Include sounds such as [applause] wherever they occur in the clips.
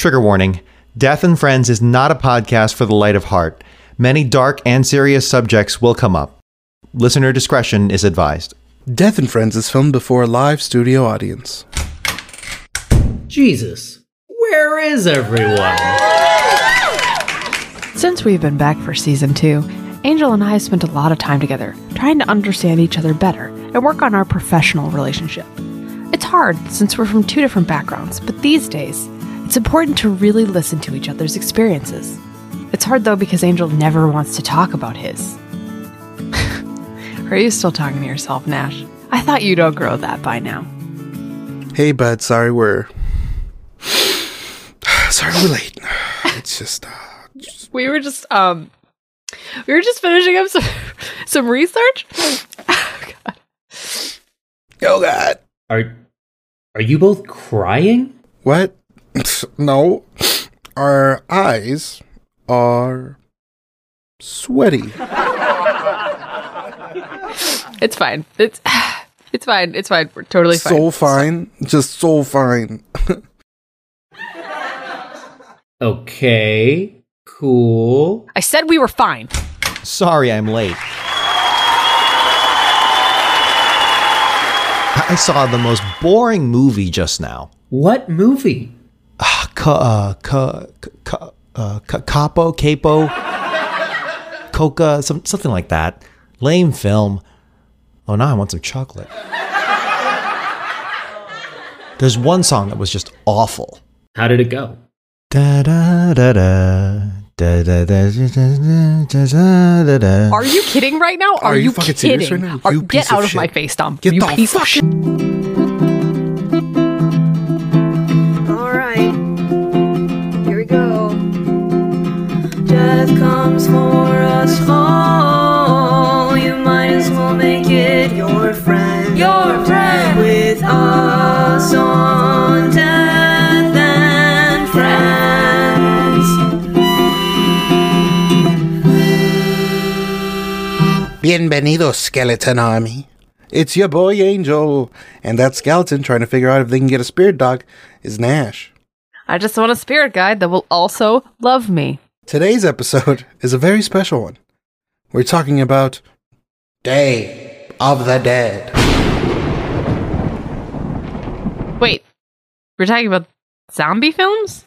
Trigger warning Death and Friends is not a podcast for the light of heart. Many dark and serious subjects will come up. Listener discretion is advised. Death and Friends is filmed before a live studio audience. Jesus, where is everyone? Since we've been back for season two, Angel and I have spent a lot of time together, trying to understand each other better and work on our professional relationship. It's hard since we're from two different backgrounds, but these days, it's important to really listen to each other's experiences. It's hard though because Angel never wants to talk about his. [laughs] Are you still talking to yourself, Nash? I thought you'd outgrow that by now. Hey, bud, sorry we're. [sighs] sorry we're late. [sighs] It's just. Uh, We were just um we were just finishing up some [laughs] some research. Oh [sighs] god. Oh, God. Are are you both crying? What? [laughs] No. Our eyes are sweaty. [laughs] It's fine. It's [sighs] it's fine. It's fine. We're totally fine. So fine. Just so fine. [laughs] Okay, cool. I said we were fine. Sorry I'm late. I I saw the most boring movie just now. What movie? ca, uh, ca, ca, uh, ca, capo, capo, coca, some, something like that. Lame film. Oh, now I want some chocolate. There's one song that was just awful. How did it go? Are you kidding right now? Are, Are you, you kidding? Right now? Are, you get out of, shit. my face, Tom. Get you the fuck. Comes for us all. You might as well make it your friend. Your friend with us on Death and Friends. Bienvenido, Skeleton Army. It's your boy Angel. And that skeleton trying to figure out if they can get a spirit dog is Nash. I just want a spirit guide that will also love me. Today's episode [laughs] is a very special one. We're talking about Day of the Dead. Wait, we're talking about zombie films?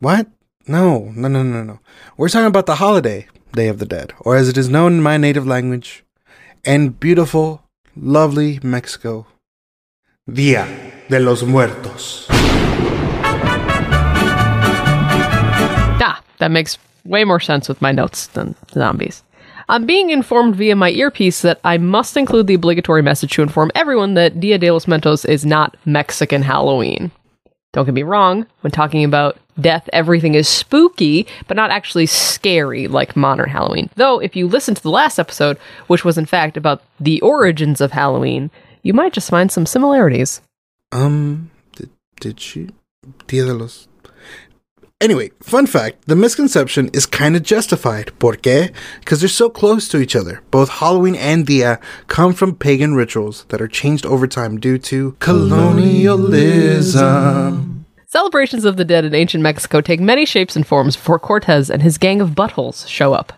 What? No, no, no, no, no. We're talking about the holiday, Day of the Dead, or as it is known in my native language, and beautiful, lovely Mexico, Dia de los Muertos. Ah, that makes way more sense with my notes than zombies. I'm being informed via my earpiece that I must include the obligatory message to inform everyone that Dia de los Muertos is not Mexican Halloween. Don't get me wrong, when talking about death, everything is spooky, but not actually scary like modern Halloween. Though, if you listen to the last episode, which was in fact about the origins of Halloween, you might just find some similarities. Um, did, did she? Dia de los. Anyway, fun fact the misconception is kind of justified. ¿Por qué? Because they're so close to each other. Both Halloween and Dia come from pagan rituals that are changed over time due to colonialism. Celebrations of the dead in ancient Mexico take many shapes and forms before Cortez and his gang of buttholes show up.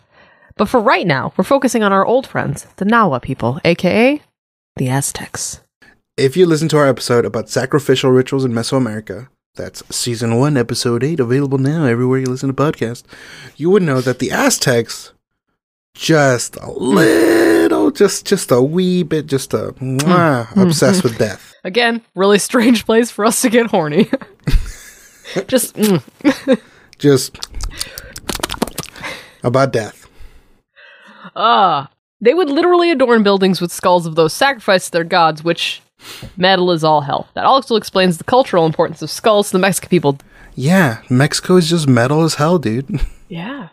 But for right now, we're focusing on our old friends, the Nahua people, aka the Aztecs. If you listen to our episode about sacrificial rituals in Mesoamerica, that's season one, episode eight, available now everywhere you listen to podcasts, you would know that the Aztecs just a little, just just a wee bit, just a mwah, obsessed with death. [laughs] Again, really strange place for us to get horny. [laughs] Just mm. [laughs] Just about death. ah, they would literally adorn buildings with skulls of those sacrificed to their gods, which metal is all hell. That also explains the cultural importance of skulls to the Mexican people. Yeah, Mexico is just metal as hell, dude. [laughs] Yeah.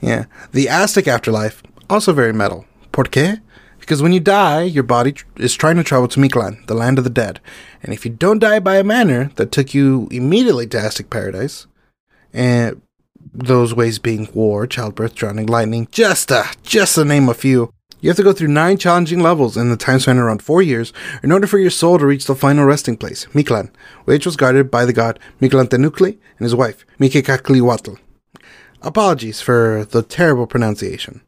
Yeah. The Aztec afterlife, also very metal. ¿Por qué? Because when you die, your body tr- is trying to travel to Mictlan, the land of the dead. And if you don't die by a manner that took you immediately to Aztec paradise, and those ways being war, childbirth, drowning, lightning, just to, just to name a few, You have to go through nine challenging levels in the time span around four years in order for your soul to reach the final resting place, Mictlan, which was guarded by the god Mictlantenuctli and his wife, Miquicaclihuatl. Apologies for the terrible pronunciation.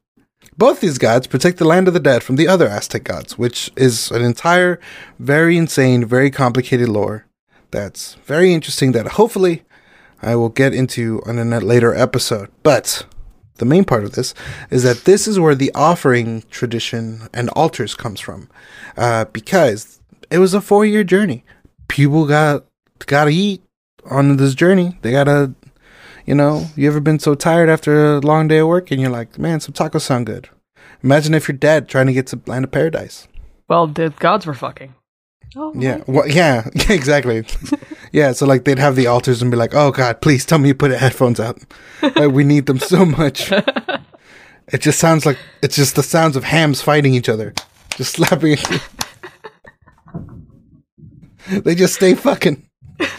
Both these gods protect the land of the dead from the other Aztec gods, which is an entire, very insane, very complicated lore that's very interesting that hopefully I will get into on a later episode. But the main part of this is that this is where the offering tradition and altars comes from, uh, because it was a four year journey. People got gotta eat on this journey. They gotta, you know, you ever been so tired after a long day of work and you're like, man, some tacos sound good. Imagine if you're dead trying to get to land of paradise. Well, the gods were fucking. Oh, Yeah, well, yeah, [laughs] exactly. [laughs] yeah, so like they'd have the altars and be like, "Oh God, please tell me you put the headphones out. Like, we need them so much." [laughs] it just sounds like it's just the sounds of hams fighting each other, just slapping. they just stay fucking.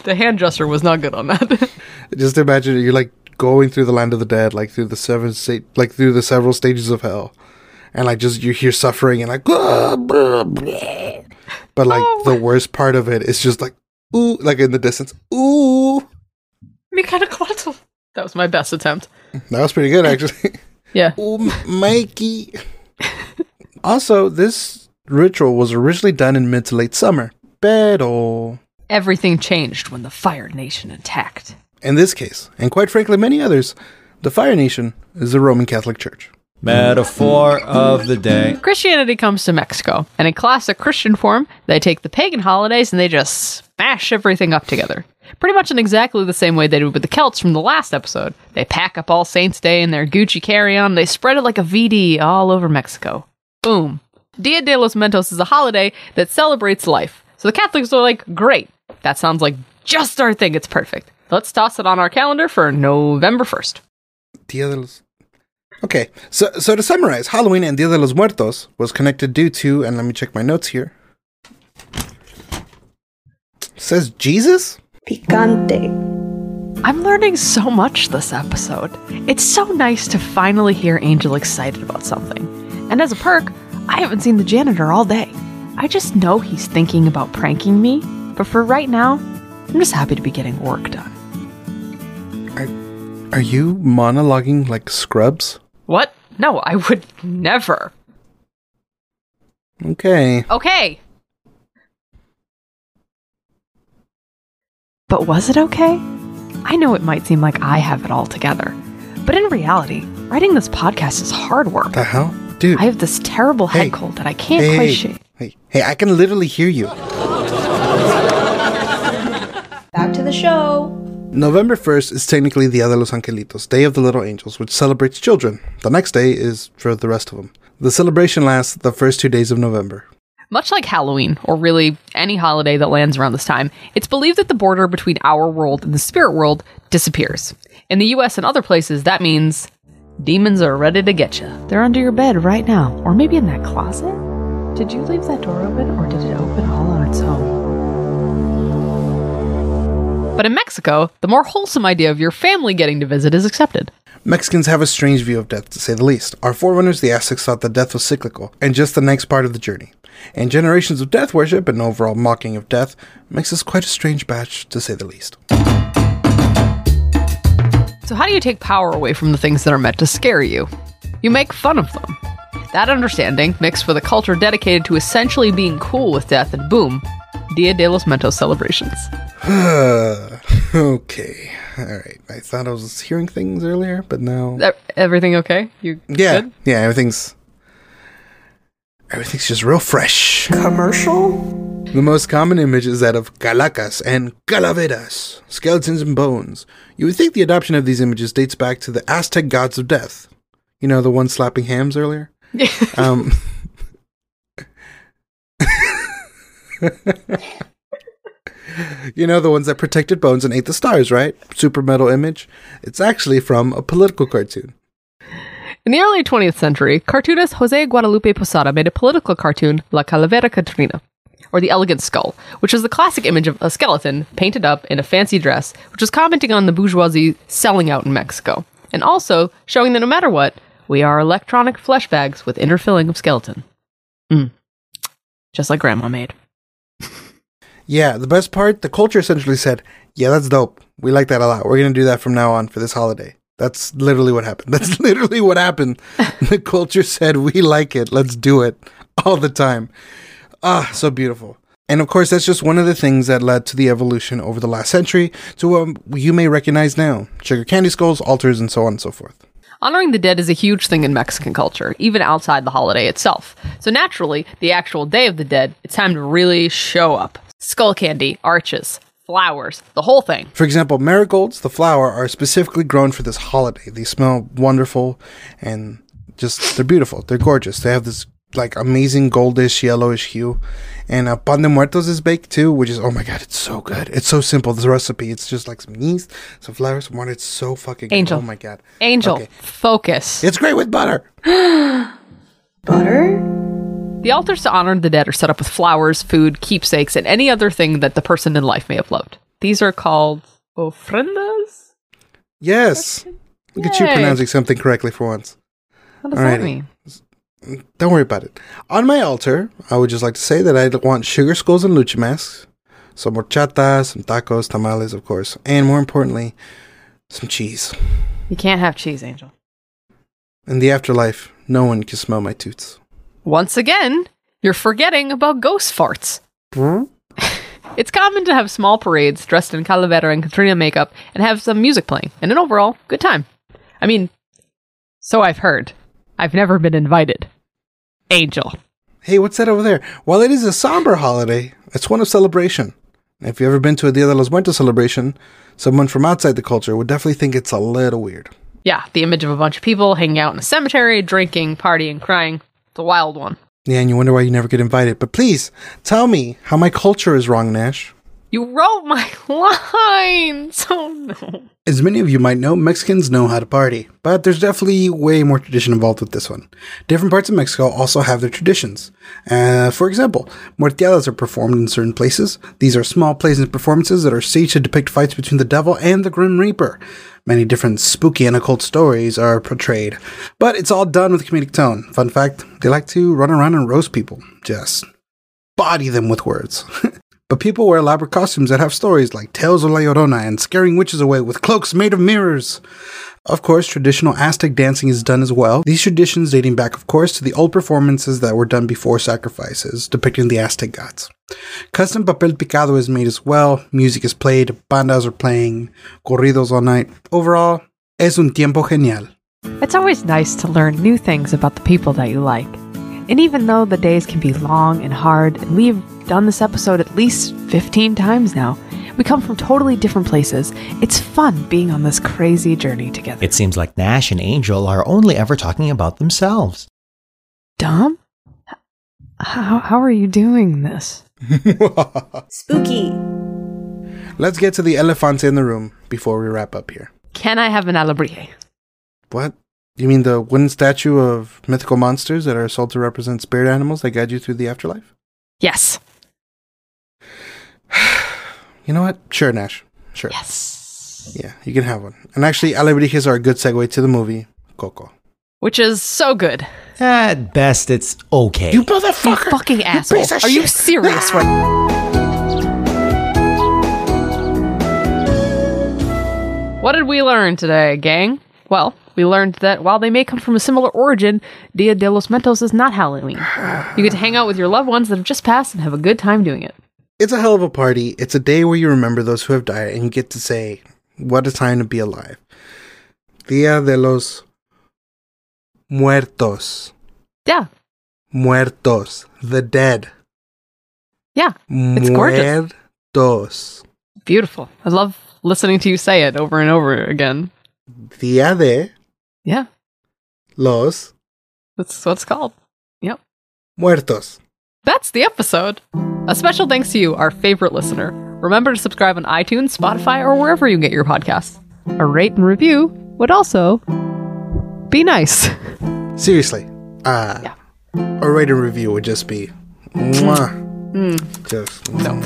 The hand gesture was not good on that. Just imagine you're like going through the land of the dead, like through the seven state, like through the several stages of hell, and like just you hear suffering and like, "Ah, blah, blah." But like the worst part of it is just like, ooh, like in the distance, ooh. Me kind of cluttered. That was my best attempt. That was pretty good, actually. [laughs] Yeah. Ooh, Mikey. also, this ritual was originally done in mid to late summer. Pero, Everything changed when the Fire Nation attacked. in this case, and quite frankly, many others, the Fire Nation is the Roman Catholic Church. Metaphor of the day. Christianity comes to Mexico, and in classic Christian form, they take the pagan holidays and they just smash everything up together. Pretty much in exactly the same way they did with the Celts from the last episode. They pack up All Saints Day in their Gucci carry on, they spread it like a VD all over Mexico. Boom. Dia de los Mentos is a holiday that celebrates life. So the Catholics are like, great, that sounds like just our thing, it's perfect. Let's toss it on our calendar for November 1st. Dia de los. Okay, so so to summarize, Halloween and Dia de los Muertos was connected due to, and let me check my notes here. Says Jesus? Picante. I'm learning so much this episode. It's so nice to finally hear Angel excited about something. And as a perk, I haven't seen the janitor all day. I just know he's thinking about pranking me, but for right now, I'm just happy to be getting work done. Are you monologuing like Scrubs? What? No, I would never. Okay. Okay. But was it okay? I know it might seem like I have it all together, but in reality, writing this podcast is hard work. The hell? Dude. I have this terrible head Hey. cold that I can't hey, quite hey, shake. hey, hey, I can literally hear you. Back to the show. November 1st is technically the Dia de los Angelitos, Day of the Little Angels, which celebrates children. The next day is for the rest of them. The celebration lasts the first two days of November. Much like Halloween, or really any holiday that lands around this time, it's believed that the border between our world and the spirit world disappears. In the US and other places, that means demons are ready to get you. They're under your bed right now, or maybe in that closet. Did you leave that door open, or did it open all on its own? But in Mexico, the more wholesome idea of your family getting to visit is accepted. Mexicans have a strange view of death, to say the least. Our forerunners, the Aztecs, thought that death was cyclical and just the next part of the journey. And generations of death worship and overall mocking of death makes us quite a strange batch, to say the least. So, how do you take power away from the things that are meant to scare you? You make fun of them. That understanding, mixed with a culture dedicated to essentially being cool with death, and boom, Dia de los Mentos celebrations. [sighs] okay. Alright. I thought I was hearing things earlier, but now. Everything okay? You Yeah. good? Yeah, everything's. Everything's just real fresh. Commercial? The most common image is that of calacas and calaveras, skeletons and bones. You would think the adoption of these images dates back to the Aztec gods of death. You know, the one slapping hams earlier? [laughs] um, [laughs] [laughs] you know, the ones that protected bones and ate the stars, right? Super metal image. It's actually from a political cartoon. In the early 20th century, cartoonist Jose Guadalupe Posada made a political cartoon, La Calavera Catrina, or the Elegant Skull, which is the classic image of a skeleton painted up in a fancy dress, which was commenting on the bourgeoisie selling out in Mexico, and also showing that no matter what, We are electronic flesh bags with inner filling of skeleton. Mm. Just like Grandma made. Yeah, the best part, the culture essentially said, "Yeah, that's dope. We like that a lot. We're gonna do that from now on for this holiday." That's literally what happened. [laughs] That's literally what happened. [laughs] the culture said, "We like it. Let's do it all the time." Ah, so beautiful. And of course, that's just one of the things that led to the evolution over the last century to what you may recognize now: sugar candy skulls, altars, and so on and so forth. Honoring the dead is a huge thing in Mexican culture, even outside the holiday itself. So naturally, the actual Day of the Dead, it's time to really show up. Skull candy, arches, flowers, the whole thing. For example, marigolds, the flower, are specifically grown for this holiday. They smell wonderful and just they're beautiful. They're gorgeous. They have this like amazing goldish yellowish hue. And uh, pan de muertos is baked too, which is oh my god, it's so good. It's so simple. This recipe, it's just like some yeast, some flour, some water. It's so fucking good. Angel. Oh my god, Angel, Okay. focus. it's great with butter. [gasps] Butter? The altars to honor the dead are set up with flowers, food, keepsakes, and any other thing that the person in life may have loved. These are called ofrendas? Yes, look at you pronouncing something correctly for once. What does that mean? Don't worry about it. On my altar, I would just like to say that I want sugar skulls and lucha masks, some horchata, some tacos, tamales, of course, and more importantly, some cheese. You can't have cheese, Angel. In the afterlife, no one can smell my toots. Once again, you're forgetting about ghost farts. Hmm? [laughs] It's common to have small parades dressed in calavera and Catrina makeup and have some music playing and an overall good time. I mean, so I've heard. I've never been invited. Angel. Hey, what's that over there? While it is a somber holiday, it's one of celebration. If you've ever been to a Dia de los Muertos celebration, someone from outside the culture would definitely think it's a little weird. Yeah, the image of a bunch of people hanging out in a cemetery, drinking, partying, crying. It's a wild one. Yeah, and you wonder why you never get invited. But please, tell me how my culture is wrong, Nash. You wrote my [laughs] lines! Oh no. As many of you might know, Mexicans know how to party, but there's definitely way more tradition involved with this one. Different parts of Mexico also have their traditions. Uh, for example, muerteadas are performed in certain places. These are small plays and performances that are staged to depict fights between the devil and the Grim Reaper. Many different spooky and occult stories are portrayed, but it's all done with comedic tone. Fun fact, they like to run around and roast people. Just body them with words. [laughs] But people wear elaborate costumes that have stories like Tales of La Llorona and scaring witches away with cloaks made of mirrors. Of course, traditional Aztec dancing is done as well. These traditions dating back, of course, to the old performances that were done before sacrifices, depicting the Aztec gods. Custom papel picado is made as well. Music is played, bandas are playing, corridos all night. Overall, es un tiempo genial. It's always nice to learn new things about the people that you like. And even though the days can be long and hard, and we've done this episode at least 15 times now, we come from totally different places. It's fun being on this crazy journey together. It seems like Nash and Angel are only ever talking about themselves. Dom? How, how are you doing this? [laughs] Spooky. Let's get to the elephant in the room before we wrap up here. Can I have an alebrije? What? You mean the wooden statue of mythical monsters that are sold to represent spirit animals that guide you through the afterlife? Yes. [sighs] You know what? Sure, Nash. Sure. Yes. Yeah, you can have one. And actually, alebrijes are a good segue to the movie Coco. Which is so good. At best, it's okay. You You motherfucker! fucking asshole. piece of Are you serious right What did we learn today, gang? Well, we learned that while they may come from a similar origin, Dia de los Muertos is not Halloween. You get to hang out with your loved ones that have just passed and have a good time doing it. It's a hell of a party. It's a day where you remember those who have died and you get to say, what a time to be alive. Dia de los Muertos. Yeah, Muertos. The dead. yeah, It's gorgeous. Muertos. beautiful. I love listening to you say it over and over again. Dia de Yeah, los that's what it's called. Yep. Muertos. That's the episode. A special thanks to you, our favorite listener. Remember to subscribe on iTunes, Spotify, or wherever you get your podcasts. A rate and review would also be nice. Seriously. Uh, Yeah. A rating review would just be. Mwah. Just. No.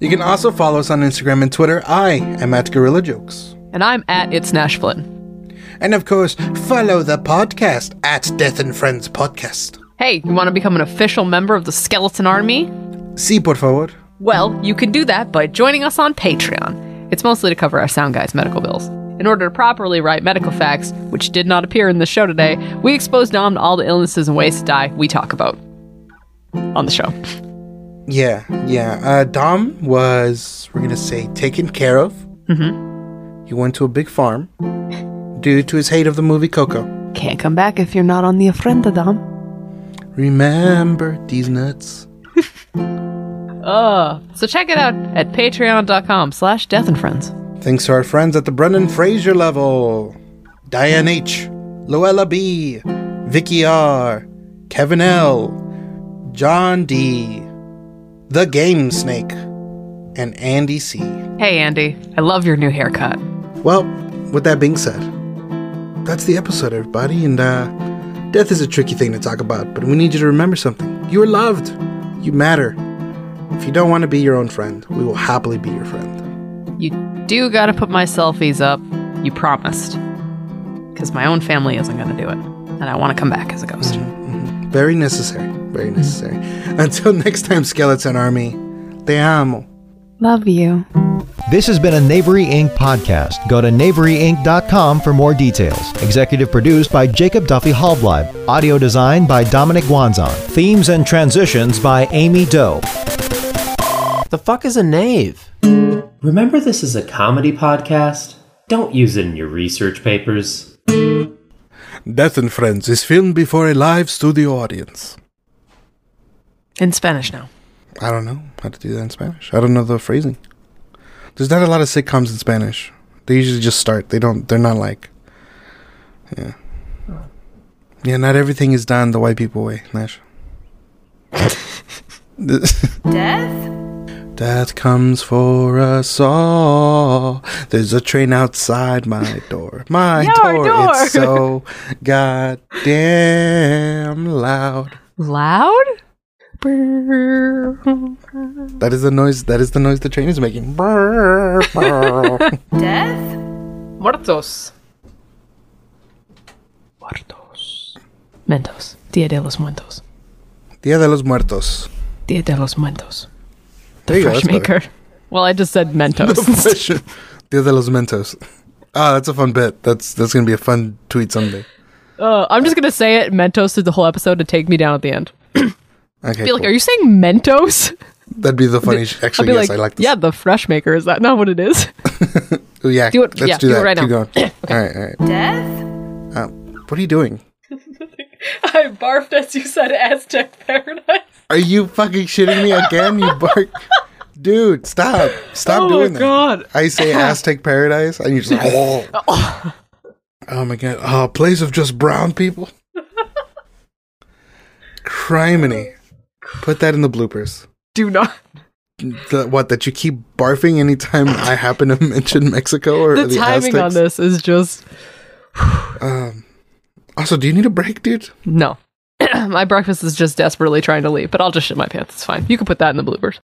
You can also follow us on Instagram and Twitter. I am at Gorilla Jokes. and I'm at It's Nash Flynn. And of course, follow the podcast at Death and Friends Podcast. Hey, you want to become an official member of the Skeleton Army? Sí, por favor. Well, you can do that by joining us on Patreon. It's mostly to cover our sound guy's medical bills. In order to properly write medical facts, which did not appear in the show today, we expose Dom to all the illnesses and ways to die we talk about on the show. Yeah, yeah. Uh, Dom was, we're going to say, taken care of. Mm-hmm. He went to a big farm due to his hate of the movie Coco. Can't come back if you're not on the Ofrenda, Dom. Remember these nuts. Uh, [laughs] so check it out at patreon.com slash death and friends. Thanks to our friends at the Brendan Fraser level Diane H., Luella B., Vicky R., Kevin L., John D., The Game Snake, and Andy C. Hey, Andy, I love your new haircut. Well, with that being said, that's the episode, everybody. And uh, death is a tricky thing to talk about, but we need you to remember something. You are loved. You matter. If you don't want to be your own friend, we will happily be your friend. You do gotta put my selfies up. You promised. Because my own family isn't gonna do it. And I wanna come back as a ghost. Mm-hmm, mm-hmm. Very necessary. Very necessary. [laughs] Until next time, Skeleton Army. Te amo. Love you. This has been a Knavery Inc. podcast. Go to knaveryinc.com for more details. Executive produced by Jacob Duffy Hallbleib. Audio design by Dominic Wanzon. Themes and transitions by Amy Doe. The fuck is a knave? Remember, this is a comedy podcast? Don't use it in your research papers. Death and Friends is filmed before a live studio audience. In Spanish now. I don't know how to do that in Spanish. I don't know the phrasing. There's not a lot of sitcoms in Spanish. They usually just start. They don't. They're not like. Yeah. Yeah. Not everything is done the white people way, Nash. [laughs] [laughs] Death? Death comes for us all. There's a train outside my door. My door, door. It's so [laughs] goddamn loud. Loud? That is the noise. That is the noise the train is making. Brr, [laughs] brr. Death? Muertos. Muertos. Mentos. Dia de los Muertos. Dia de los Muertos. Dia de los Muertos. There you go. Fresh better. maker. Well, I just said [laughs] Mentos. Fresh- Dia de los Mentos. Ah, that's a fun bit. That's that's gonna be a fun tweet someday. uh, I'm just gonna say it Mentos through the whole episode to take me down at the end. [clears throat] Okay, Be like, are you saying Mentos? that'd be the funny. sh- Actually, be yes, like, I like this. yeah, the fresh maker. Is that not what it is? [laughs] Oh, yeah. Do it- Let's yeah, do do it that. right Keep now. going. [clears throat] All right, all right. Death? Uh, what are you doing? [laughs] I barfed as you said Aztec Paradise. Are you fucking shitting me again? You bark, dude. Stop! Stop oh doing my that. god. I say [laughs] Aztec Paradise, and you're just like, oh. [laughs] oh my god, oh, place of just brown people. Criminy. Put that in the bloopers. Do not. The, what that you keep barfing anytime I happen to [laughs] mention Mexico or The, the, timing on Aztecs? this is just Um, also, do you need a break, dude? no. [clears throat] My breakfast is just desperately trying to leave, but I'll just shit my pants. It's fine. You can put that in the bloopers.